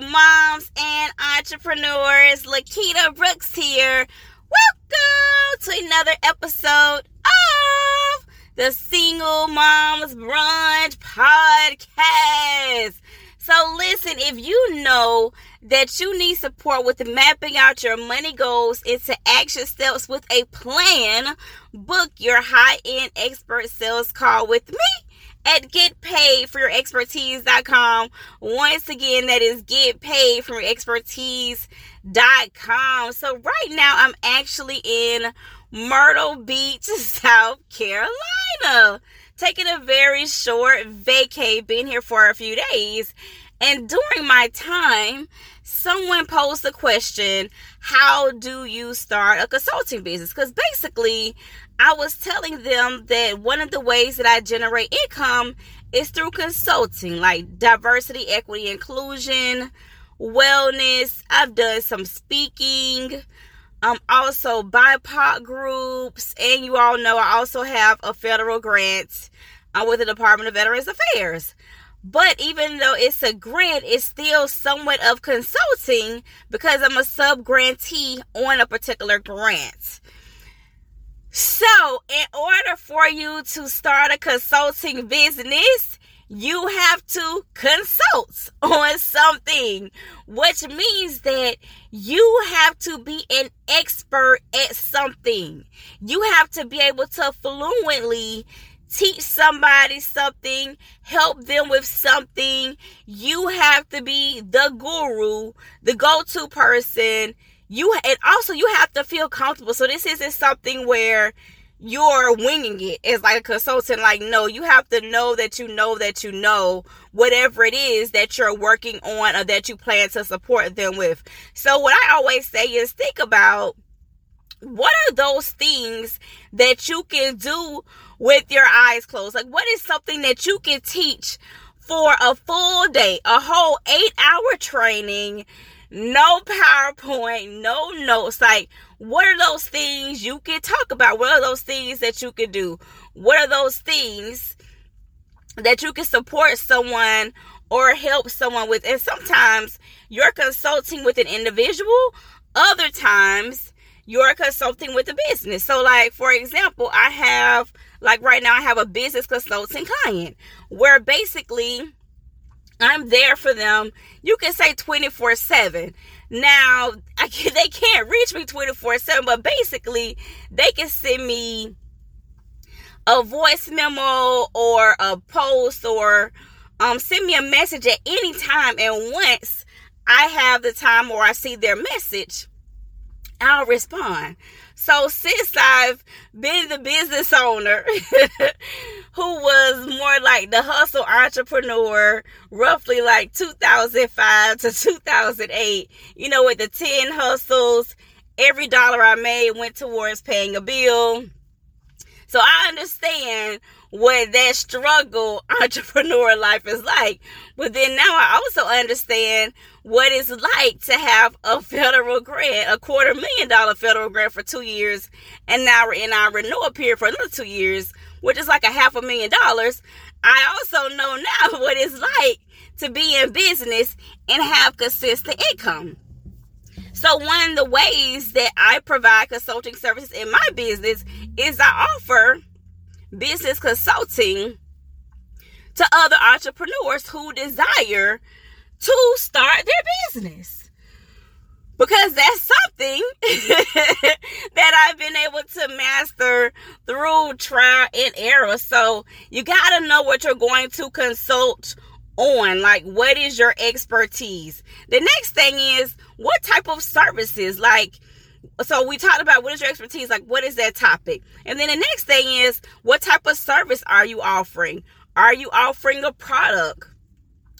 Moms and entrepreneurs. Lakita Brooks here. Welcome to another episode of the Single Moms Brunch Podcast. So, listen, if you know that you need support with mapping out your money goals into action steps with a plan, book your high end expert sales call with me at getpaidforyourexpertise.com. Once again, that is getpaidforyourexpertise.com. So right now I'm actually in Myrtle Beach, South Carolina. Taking a very short vacay, been here for a few days. And during my time, someone posed the question, how do you start a consulting business? Because basically, I was telling them that one of the ways that I generate income is through consulting, like diversity, equity, inclusion, wellness. I've done some speaking, um, also BIPOC groups, and you all know I also have a federal grant uh, with the Department of Veterans Affairs. But even though it's a grant, it's still somewhat of consulting because I'm a sub grantee on a particular grant. So, in order for you to start a consulting business, you have to consult on something, which means that you have to be an expert at something. You have to be able to fluently teach somebody something, help them with something. You have to be the guru, the go to person you and also you have to feel comfortable. So this isn't something where you're winging it as like a consultant. Like, no, you have to know that you know that you know whatever it is that you're working on or that you plan to support them with. So what I always say is think about what are those things that you can do with your eyes closed? Like, what is something that you can teach for a full day, a whole eight hour training? No PowerPoint, no notes. Like, what are those things you can talk about? What are those things that you can do? What are those things that you can support someone or help someone with? And sometimes you're consulting with an individual, other times you're consulting with a business. So, like, for example, I have, like, right now, I have a business consulting client where basically I'm there for them. You can say 24 7. Now, can, they can't reach me 24 7, but basically, they can send me a voice memo or a post or um, send me a message at any time. And once I have the time or I see their message, I'll respond. So since I've been the business owner like the hustle entrepreneur, roughly like 2005 to 2008, you know, with the 10 hustles, every dollar I made went towards paying a bill. So I understand what that struggle entrepreneur life is like. But then now I also understand what it's like to have a federal grant, a quarter million dollar federal grant for two years, and now we're in our renewal period for another two years, which is like a half a million dollars. I also know now what it's like to be in business and have consistent income. So, one of the ways that I provide consulting services in my business is I offer business consulting to other entrepreneurs who desire to start their business. Because that's something I've been able to master through trial and error. So you got to know what you're going to consult on. Like, what is your expertise? The next thing is what type of services? Like, so we talked about what is your expertise like what is that topic and then the next thing is what type of service are you offering are you offering a product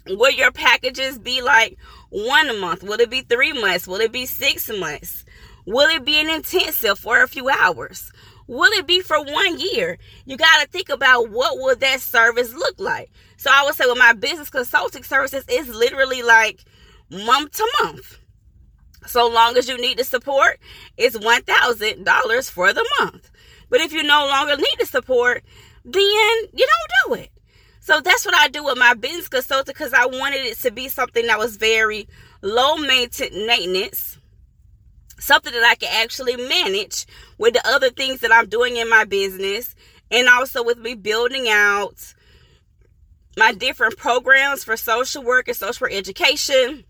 Will your packages be like one month? Will it be three months? Will it be six months? Will it be an intensive for a few hours? Will it be for one year? You got to think about what will that service look like. So I would say with my business consulting services, it's literally like month to month. So long as you need the support, it's $1,000 for the month. But if you no longer need the support, then you don't do it. So that's what I do with my business consulting because I wanted it to be something that was very low maintenance, something that I can actually manage with the other things that I'm doing in my business, and also with me building out my different programs for social work and social work education.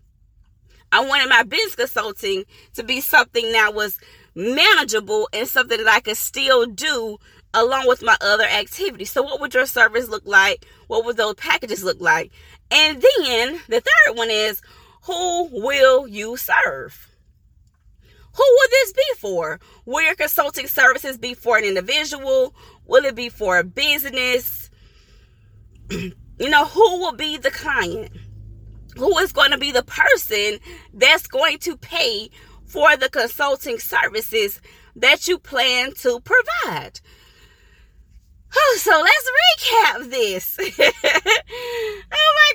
I wanted my business consulting to be something that was manageable and something that I could still do along with my other activities. So, what would your service look like? What would those packages look like? And then the third one is who will you serve? Who will this be for? Will your consulting services be for an individual? Will it be for a business? you know, who will be the client? Who is going to be the person that's going to pay for the consulting services that you plan to provide? So let's recap this. oh my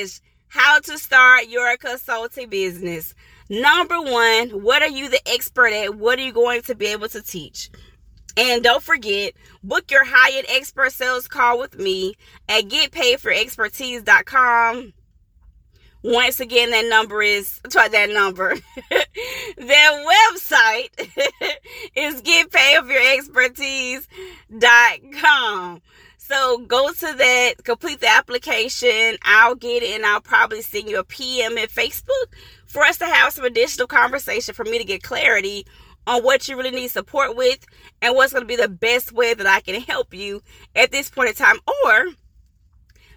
gosh. How start your consulting business. Number one, what are you the expert at? What are you going to be able to teach? And don't forget, book your high-end expert sales call with me at getpaidforexpertise.com. Once again, that number is try that number. Their website is getpaidforexpertise.com. So go to that, complete the application. I'll get it and I'll probably send you a PM at Facebook for us to have some additional conversation for me to get clarity on what you really need support with and what's going to be the best way that I can help you at this point in time. Or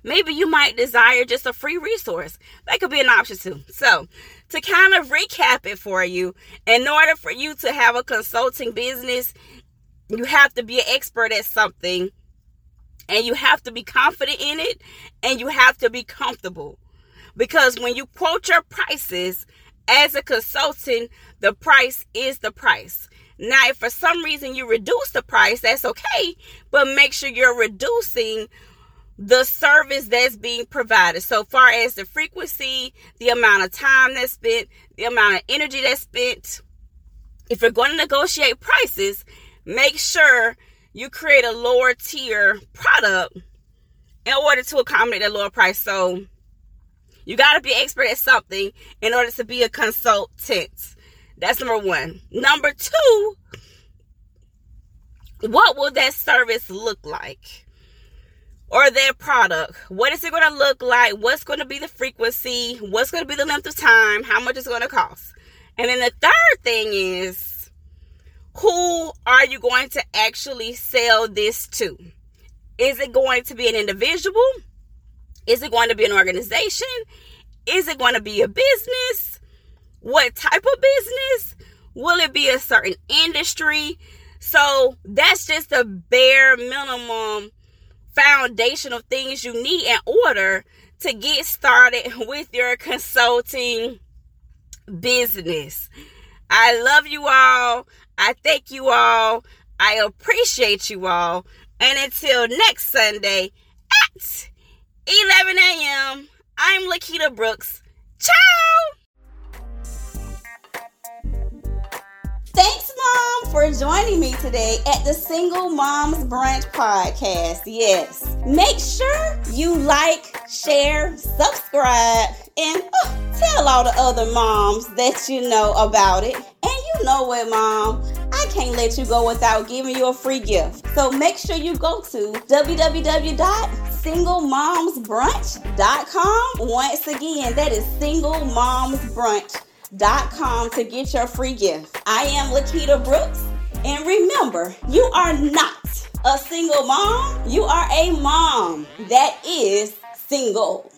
maybe you might desire just a free resource. That could be an option too. So, to kind of recap it for you, in order for you to have a consulting business, you have to be an expert at something and you have to be confident in it and you have to be comfortable. Because when you quote your prices as a consultant, the price is the price. Now, if for some reason you reduce the price, that's okay, but make sure you're reducing the service that's being provided. So far as the frequency, the amount of time that's spent, the amount of energy that's spent. If you're going to negotiate prices, make sure you create a lower tier product in order to accommodate that lower price. So you got to be expert at something in order to be a consultant. That's number one. Number two, what will that service look like? Or their product? What is it going to look like? What's going to be the frequency? What's going to be the length of time? How much is going to cost? And then the third thing is who are you going to actually sell this to? Is it going to be an individual? Is it going to be an organization? Is it going to be a business? What type of business? Will it be a certain industry? So that's just the bare minimum foundational things you need in order to get started with your consulting business. I love you all. I thank you all. I appreciate you all. And until next Sunday at 11 a.m., I'm Lakita Brooks. Ciao! Thanks, Mom, for joining me today at the Single Moms Brunch podcast. Yes. Make sure you like, share, subscribe, and oh, tell all the other moms that you know about it. And you know what, Mom? I can't let you go without giving you a free gift. So make sure you go to www.singlemomsbrunch.com. Once again, that is singlemomsbrunch.com to get your free gift. I am Lakita Brooks. And remember, you are not a single mom, you are a mom that is single.